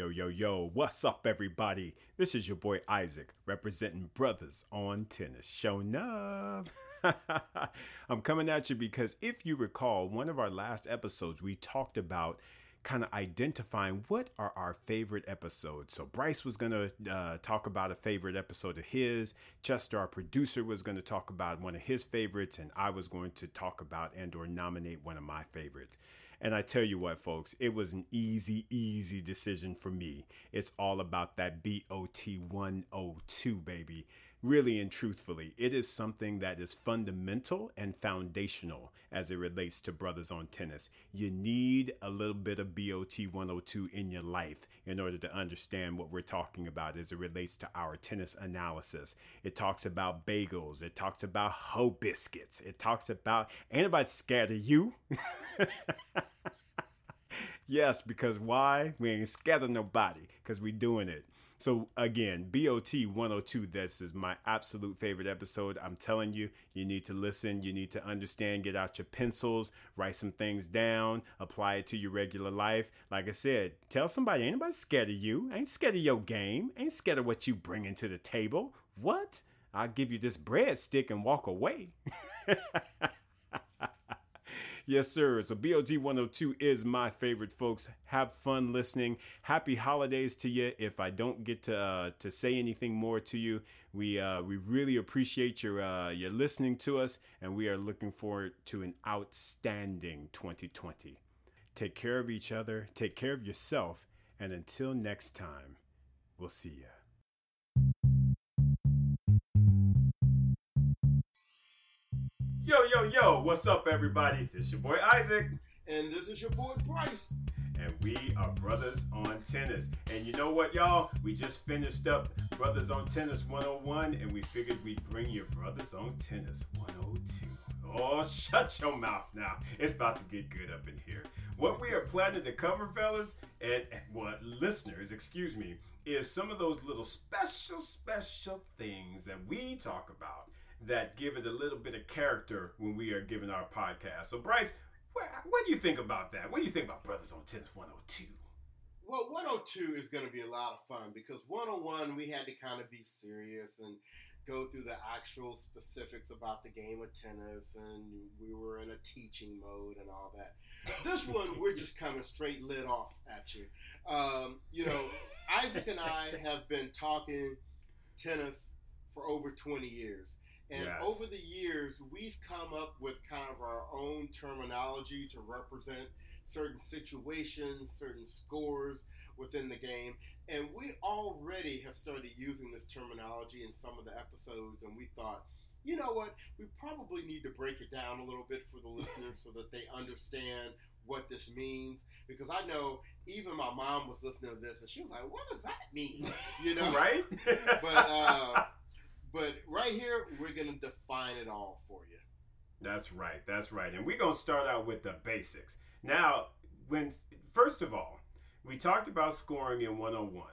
yo, yo, yo. What's up, everybody? This is your boy Isaac, representing Brothers on Tennis. Showing up. I'm coming at you because if you recall, one of our last episodes, we talked about kind of identifying what are our favorite episodes. So Bryce was going to uh, talk about a favorite episode of his. Chester, our producer, was going to talk about one of his favorites, and I was going to talk about and or nominate one of my favorites. And I tell you what, folks, it was an easy, easy decision for me. It's all about that BOT 102, baby. Really and truthfully, it is something that is fundamental and foundational as it relates to brothers on tennis. You need a little bit of BOT 102 in your life in order to understand what we're talking about as it relates to our tennis analysis. It talks about bagels, it talks about hoe biscuits, it talks about anybody scared of you. yes, because why? We ain't scared of nobody because we doing it. So again, BOT 102, this is my absolute favorite episode. I'm telling you, you need to listen, you need to understand, get out your pencils, write some things down, apply it to your regular life. Like I said, tell somebody, ain't nobody scared of you, ain't scared of your game, ain't scared of what you bring to the table. What? I'll give you this breadstick and walk away. Yes, sir. So BOT 102 is my favorite, folks. Have fun listening. Happy holidays to you. If I don't get to uh, to say anything more to you, we uh, we really appreciate your uh, your listening to us, and we are looking forward to an outstanding 2020. Take care of each other. Take care of yourself. And until next time, we'll see you. Yo, yo, yo, what's up, everybody? This is your boy Isaac. And this is your boy Bryce. And we are Brothers on Tennis. And you know what, y'all? We just finished up Brothers on Tennis 101, and we figured we'd bring you Brothers on Tennis 102. Oh, shut your mouth now. It's about to get good up in here. What we are planning to cover, fellas, and what listeners, excuse me, is some of those little special, special things that we talk about that give it a little bit of character when we are giving our podcast. So, Bryce, what, what do you think about that? What do you think about Brothers on Tennis 102? Well, 102 is going to be a lot of fun because 101 we had to kind of be serious and go through the actual specifics about the game of tennis and we were in a teaching mode and all that. This one we're just coming straight lit off at you. Um, you know, Isaac and I have been talking tennis for over 20 years. And Yes. over the years, we've come up with kind of our own terminology to represent certain situations, certain scores within the game. And we already have started using this terminology in some of the episodes. And we thought, you know what? We probably need to break it down a little bit for the listeners so that they understand what this means. Because I know even my mom was listening to this and she was like, what does that mean? You know? right? But, uh, but right here, we're going to define it all for you. That's right. That's right. And we're going to start out with the basics. Now, when first of all, we talked about scoring in 101.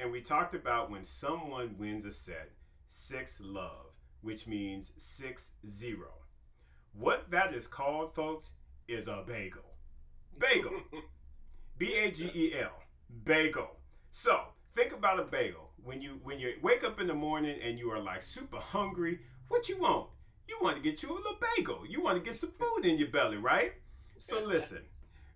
And we talked about when someone wins a set, 6 love, which means 6-0. What that is called, folks, is a bagel. Bagel. B A G E L. Bagel. So think about a bagel. When you when you wake up in the morning and you are like super hungry, what you want? You want to get you a little bagel. You want to get some food in your belly, right? So listen,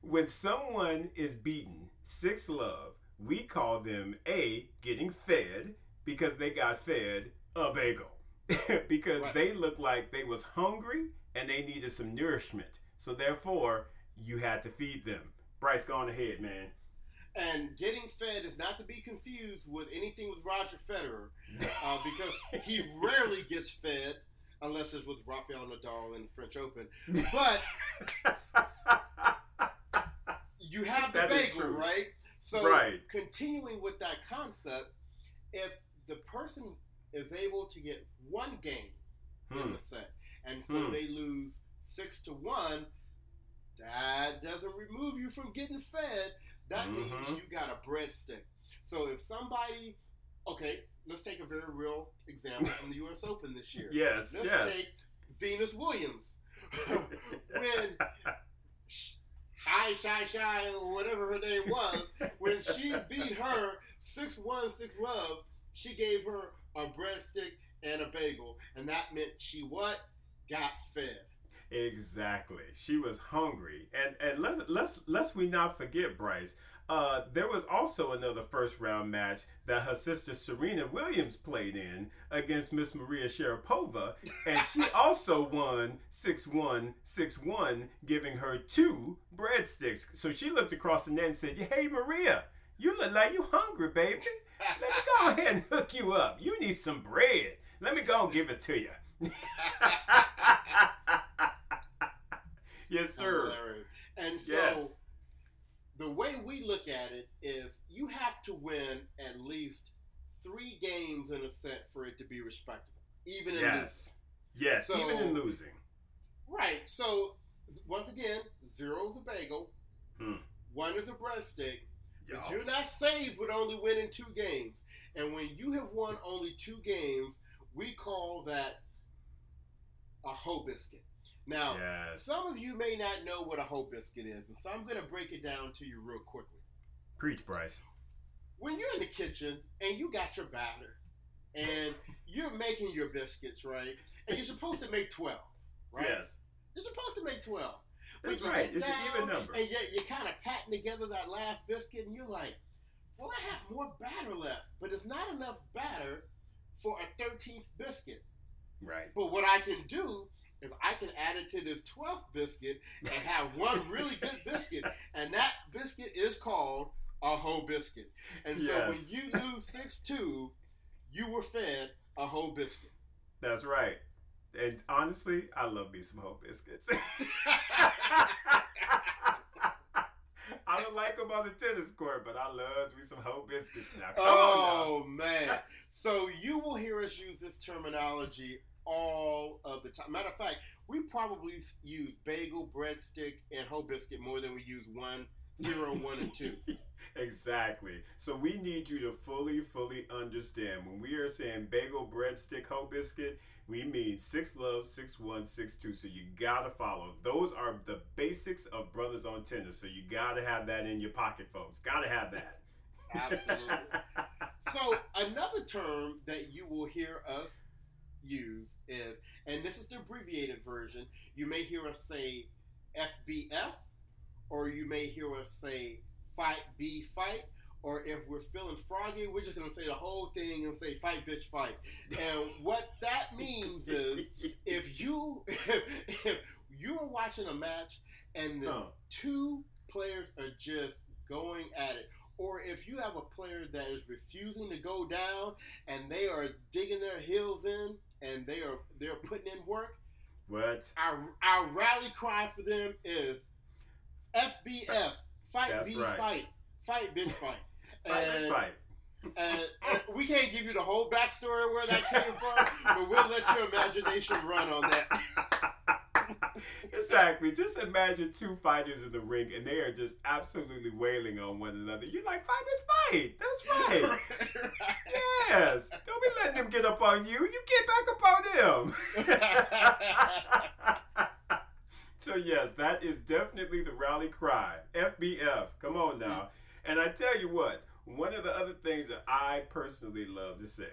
when someone is beaten six love, we call them a getting fed because they got fed a bagel. because Right. they look like they was hungry and they needed some nourishment. So therefore, you had to feed them. Bryce, go on ahead, man. And getting fed is not to be confused with anything with Roger Federer, uh, because he rarely gets fed unless it's with Rafael Nadal in the French Open. But you have the That bagel, right? So Right. continuing with that concept, if the person is able to get one game in Hmm. the set, and so Hmm. they lose six to one, that doesn't remove you from getting fed. That means Mhm. you got a breadstick. So if somebody, okay, let's take a very real example from the U.S. Open this year. Yes, Let's yes. take Venus Williams. when Hi Shy Shy or whatever her name was, when she beat her six one six love, she gave her a breadstick and a bagel, and that meant she what got fed. Exactly. She was hungry, and and let let's let's we not forget Bryce. Uh, there was also another first round match that her sister Serena Williams played in against Miss Maria Sharapova, and she also won 6 1 6 1, giving her two breadsticks. So she looked across the net and said, Hey, Maria, you look like you hungry, baby. Let me go ahead and hook you up. You need some bread. Let me go and give it to you. yes, sir. Hilarious. And so Yes. the way we look at it is you have to win at least three games in a set for it to be respectable, even in losing. Yes. Yes, So- even in losing. Right. So once again, zero is a bagel, Hmm. one is a breadstick. But Y'all. you're not saved with only winning two games. And when you have won only two games, we call that a hoe biscuit. Now, Yes. some of you may not know what a hoe biscuit is, and so I'm going to break it down to you real quickly. Preach, Bryce. When you're in the kitchen and you got your batter and you're making your biscuits, right? And you're supposed to make 12, right? Yes. You're supposed to make 12. That's right. It's an even number. And yet you're kind of patting together that last biscuit, and you're like, well, I have more batter left, but it's not enough batter for a 13th biscuit. Right. But what I can do is I can add it to this 12th biscuit and have one really good biscuit, and that biscuit is called a whole biscuit. And so Yes. when you lose 6 2, you were fed a whole biscuit. That's right. And honestly, I love me some whole biscuits. I don't like them on the tennis court, but I love me some whole biscuits now. Come on oh man! So you will hear us use this terminology all of the time. Matter of fact, we probably use bagel, breadstick, and whole biscuit more than we use one, zero, one, and two. Exactly. So we need you to fully, fully understand when we are saying bagel, breadstick, whole biscuit, we mean six love, six one, six two. So you gotta follow. Those are the basics of brothers on tennis. So you gotta have that in your pocket, folks. Gotta have that. Absolutely. So another term that you will hear us use is, and this is the abbreviated version. You may hear us say FBF, or you may hear us say Fight B Fight. Or if we're feeling froggy, we're just gonna say the whole thing and say fight, bitch, fight. And what that means is if you if you are watching a match and the Huh. two players are just going at it, or if you have a player that is refusing to go down and they are digging their heels in and they are they're putting in work, What? our our rally cry for them is FBF, fight That's B right. fight, fight bitch fight. Fight, And- fight. and, and we can't give you the whole backstory of where that came from, but we'll let your imagination run on that. exactly. Just imagine two fighters in the ring and they are just absolutely wailing on one another. You're like, fight this fight. That's right. yes. Don't be letting them get up on you. You get back up on them. so yes, that is definitely the rally cry. FBF. Come on now. Mm-hmm. And I tell you what, one of the other things that I personally love to say,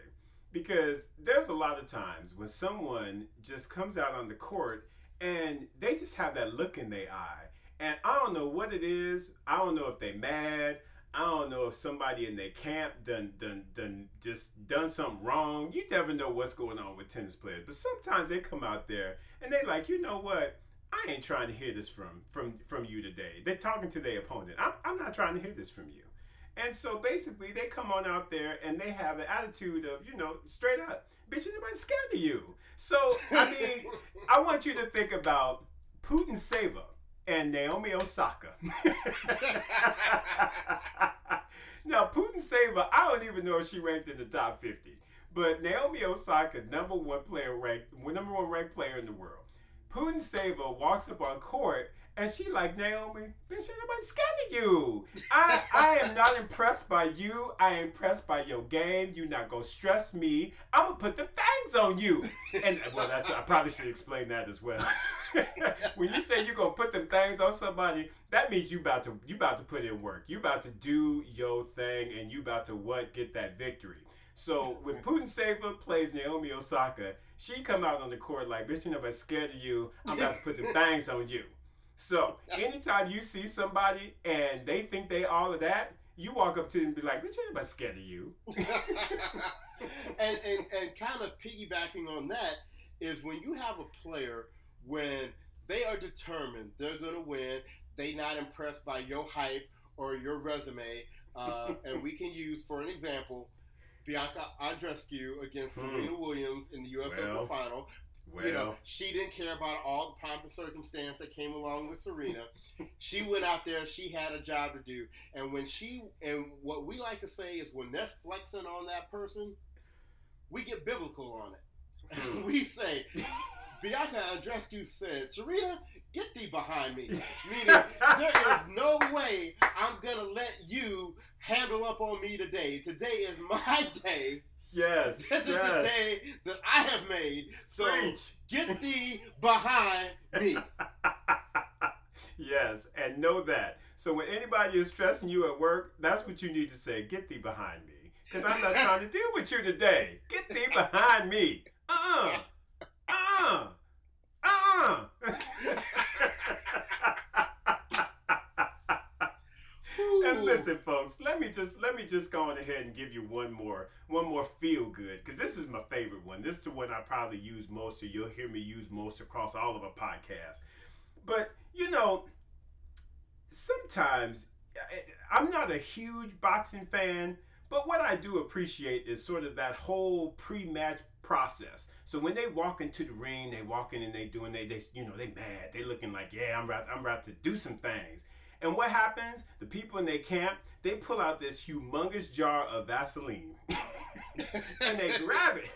because there's a lot of times when someone just comes out on the court and they just have that look in their eye. And I don't know what it is. I don't know if they mad. I don't know if somebody in their camp done done done just done something wrong. You never know what's going on with tennis players. But sometimes they come out there and they like, you know what? I ain't trying to hear this from from from you today. They're talking to their opponent. I'm, I'm not trying to hear this from you. And so basically, they come on out there and they have an attitude of, you know, straight up, bitch, nobody's scared of you. So, I mean, I want you to think about Putintseva and Naomi Osaka. now, Putintseva, I don't even know if she ranked in the top 50, but Naomi Osaka, number one player ranked, number one ranked player in the world. Putintseva walks up on court And she like, Naomi, bitch, ain't nobody scared of you. I, I am not impressed by you. I am impressed by your game. You not gonna stress me. I'm gonna put the things on you. And well, that's I probably should explain that as well. when you say you're gonna put them things on somebody, that means you about to you about to put in work. You about to do your thing, and you about to what get that victory. So when Putintseva plays Naomi Osaka, she come out on the court like, bitch, you nobody scared of you. I'm about to put the things on you. So anytime you see somebody and they think they all of that, you walk up to them and be like, bitch, anybody scared of you. and, and and kind of piggybacking on that is when you have a player when they are determined they're gonna win, they not impressed by your hype or your resume, uh, and we can use for an example. Bianca Andreescu against Hmm. Serena Williams in the U.S. Well, Open final. Well, you know, she didn't care about all the pomp and circumstance that came along with Serena. she went out there, she had a job to do. And when she, and what we like to say is when they're flexing on that person, we get biblical on it. Hmm. we say, Bianca Andreescu said, Serena, get thee behind me. Meaning, there is no way I'm going to let you handle up on me today. Today is my day. Yes, This is the yes. day that I have made. So Preach. get thee behind me. yes, and know that. So when anybody is stressing you at work, that's what you need to say. Get thee behind me. Because I'm not trying to deal with you today. Get thee behind me. Uh. Uh. Uh. Listen, folks, let me just let me just go on ahead and give you one more one more feel good because this is my favorite one. This is the one I probably use most, or you'll hear me use most across all of our podcasts. But you know, sometimes I'm not a huge boxing fan, but what I do appreciate is sort of that whole pre-match process. So when they walk into the ring, they walk in and they doing they they you know they mad, they looking like yeah I'm about I'm about to do some things. And what happens? The people in their camp they pull out this humongous jar of Vaseline and they grab it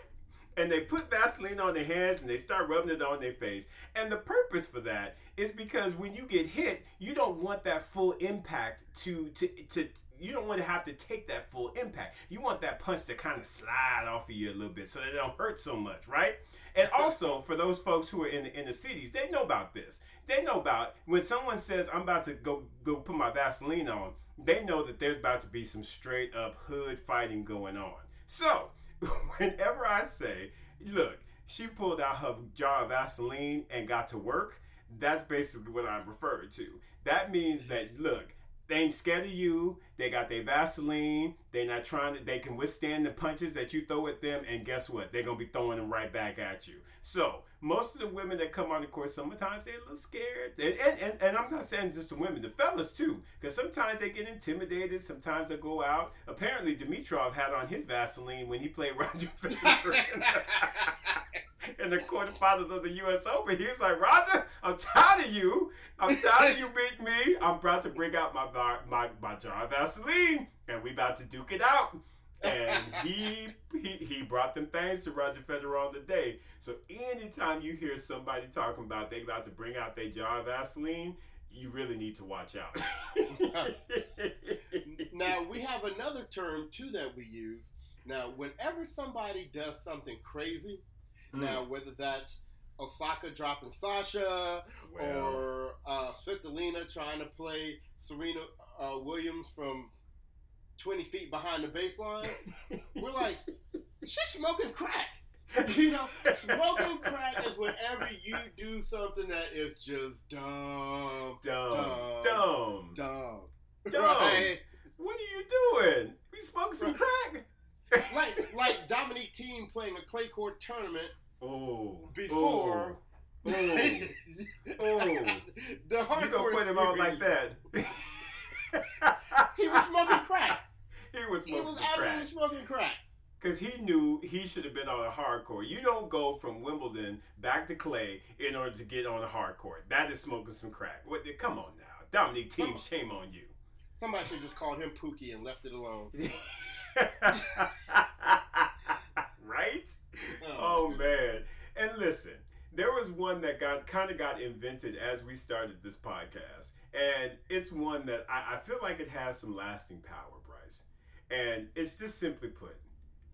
and they put Vaseline on their hands and they start rubbing it on their face. And the purpose for that is because when you get hit, you don't want that full impact to to to you don't want to have to take that full impact. You want that punch to kind of slide off of you a little bit so that it don't hurt so much, right? And also for those folks who are in the, in the cities, they know about this. They know about when someone says, "I'm about to go go put my Vaseline on." They know that there's about to be some straight up hood fighting going on. So whenever I say, "Look," she pulled out her jar of Vaseline and got to work. That's basically what I'm referring to. That means that look, they ain't scared of you. They got their Vaseline. They're not trying to. They can withstand the punches that you throw at them, and guess what? They're gonna be throwing them right back at you. So most of the women that come on the court, sometimes they're a little scared, and and, and, and I'm not saying just the women, the fellas too, because sometimes they get intimidated. Sometimes they go out. Apparently, Dimitrov had on his Vaseline when he played Roger Federer in the quarterfinals of the U.S. Open. He was like, Roger, I'm tired of you. I'm tired of you beating me. I'm about to bring out my my my jar of Vaseline, and we about to duke it out. And he he he brought them things to Roger Federer on the day. So anytime you hear somebody talking about they about to bring out their jar of Vaseline, you really need to watch out. Now we have another term too that we use. Now, whenever somebody does something crazy, Hmm. now whether that's Osaka dropping Sasha Well. or uh, Svitolina trying to play Serena uh, Williams from 20 feet behind the baseline, we're like, she's smoking crack. You know, smoking crack is whenever you do something that is just dumb, dumb, Dumb. dumb, dumb, dumb. right? What are you doing? We smoke some crack. Like like Dominique Thiem playing a clay court tournament Oh, before. Oh, oh, oh. the hardcore you gonna put him on like that? He was smoking crack. He was smoking He was some absolutely crack smoking crack. because he knew he should have been on a hard court. You don't go from Wimbledon back to clay in order to get on a hard court. That is smoking some crack. What? Come on now, Dominic Thiem, shame on you. Somebody should just called him Pookie and left it alone. right? Oh, Oh man. And listen, there was one that got kind of got invented as we started this podcast, and it's one that I, I feel like it has some lasting power, Bryce. And it's just simply put,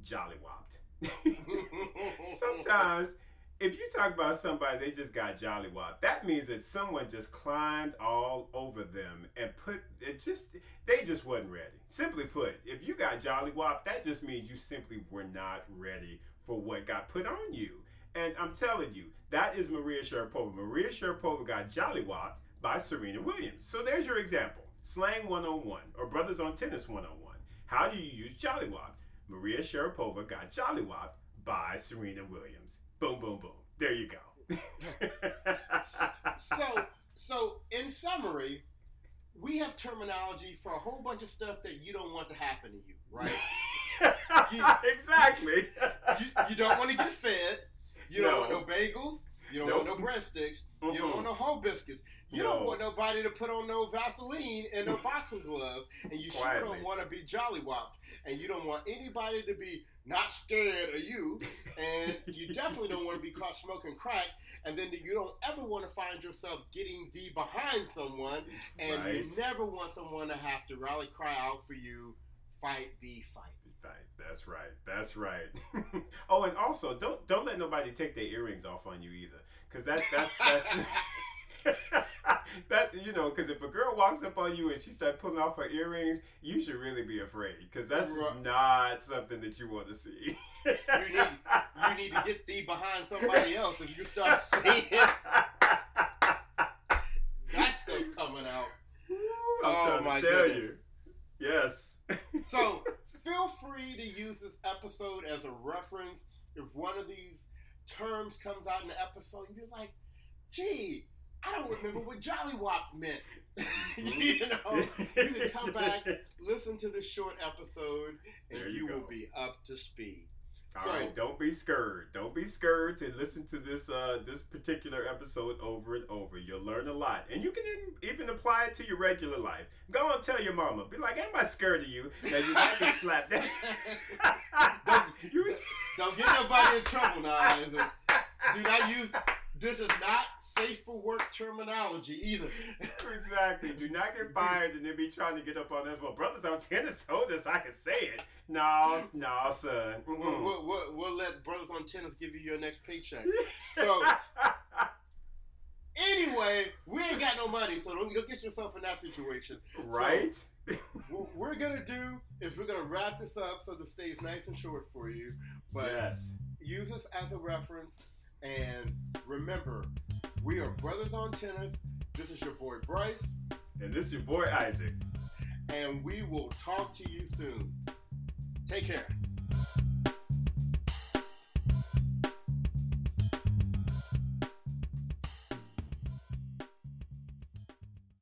jolly whopped. Sometimes if you talk about somebody they just got jolly wop, that means that someone just climbed all over them and put it just they just wasn't ready. Simply put, if you got jolly wop, that just means you simply were not ready for what got put on you. And I'm telling you, that is Maria Sharapova. Maria Sharapova got jolly whopped by Serena Williams. So there's your example. Slang 101 or Brothers on Tennis 101. How do you use jolly wop? Maria Sharapova got jolly whopped by Serena Williams. Boom, boom, boom. There you go. so, so in summary, we have terminology for a whole bunch of stuff that you don't want to happen to you, right? you, exactly. You, you, don't want to get fed. You no. don't want no bagels. You don't nope. want no breadsticks. Mm-hmm. You don't want no whole biscuits. You no. don't want nobody to put on no Vaseline and no boxing gloves, and you sure don't want to be jolly whopped, and you don't want anybody to be not scared of you, and you definitely don't want to be caught smoking crack, and then you don't ever want to find yourself getting the behind someone, and right. you never want someone to have to rally cry out for you, fight, be fight. Fight. That's right. That's right. oh, and also don't don't let nobody take their earrings off on you either, because that that's that's. that you know, because if a girl walks up on you and she starts pulling off her earrings, you should really be afraid because that's right. not something that you want to see. you need you need to get thee behind somebody else if you start seeing that stuff coming out. I'm oh my to tell goodness. you. Yes. so feel free to use this episode as a reference if one of these terms comes out in the episode and you're like, gee, I don't remember what Jolly Wop meant. you know, you can come back, listen to this short episode, and you, you will be up to speed. All so, right, don't be scared. Don't be scared to listen to this uh, this particular episode over and over. You'll learn a lot, and you can even apply it to your regular life. Go and tell your mama. Be like, "Am I scared of you?" that you might get slapped. don't, you, don't get nobody in trouble now. Do not use this is not safe for work terminology either. exactly. Do not get fired and then be trying to get up on this. Well, brothers on tennis told us I can say it. No, no, son. We'll, we'll, we'll, we'll, let brothers on tennis give you your next paycheck. So. anyway, we ain't got no money, so don't, don't get yourself in that situation. Right. So, what we're gonna do is we're gonna wrap this up so this stays nice and short for you. But yes. use this as a reference and remember, we are Brothers on Tennis. This is your boy Bryce. And this is your boy Isaac. And we will talk to you soon. Take care.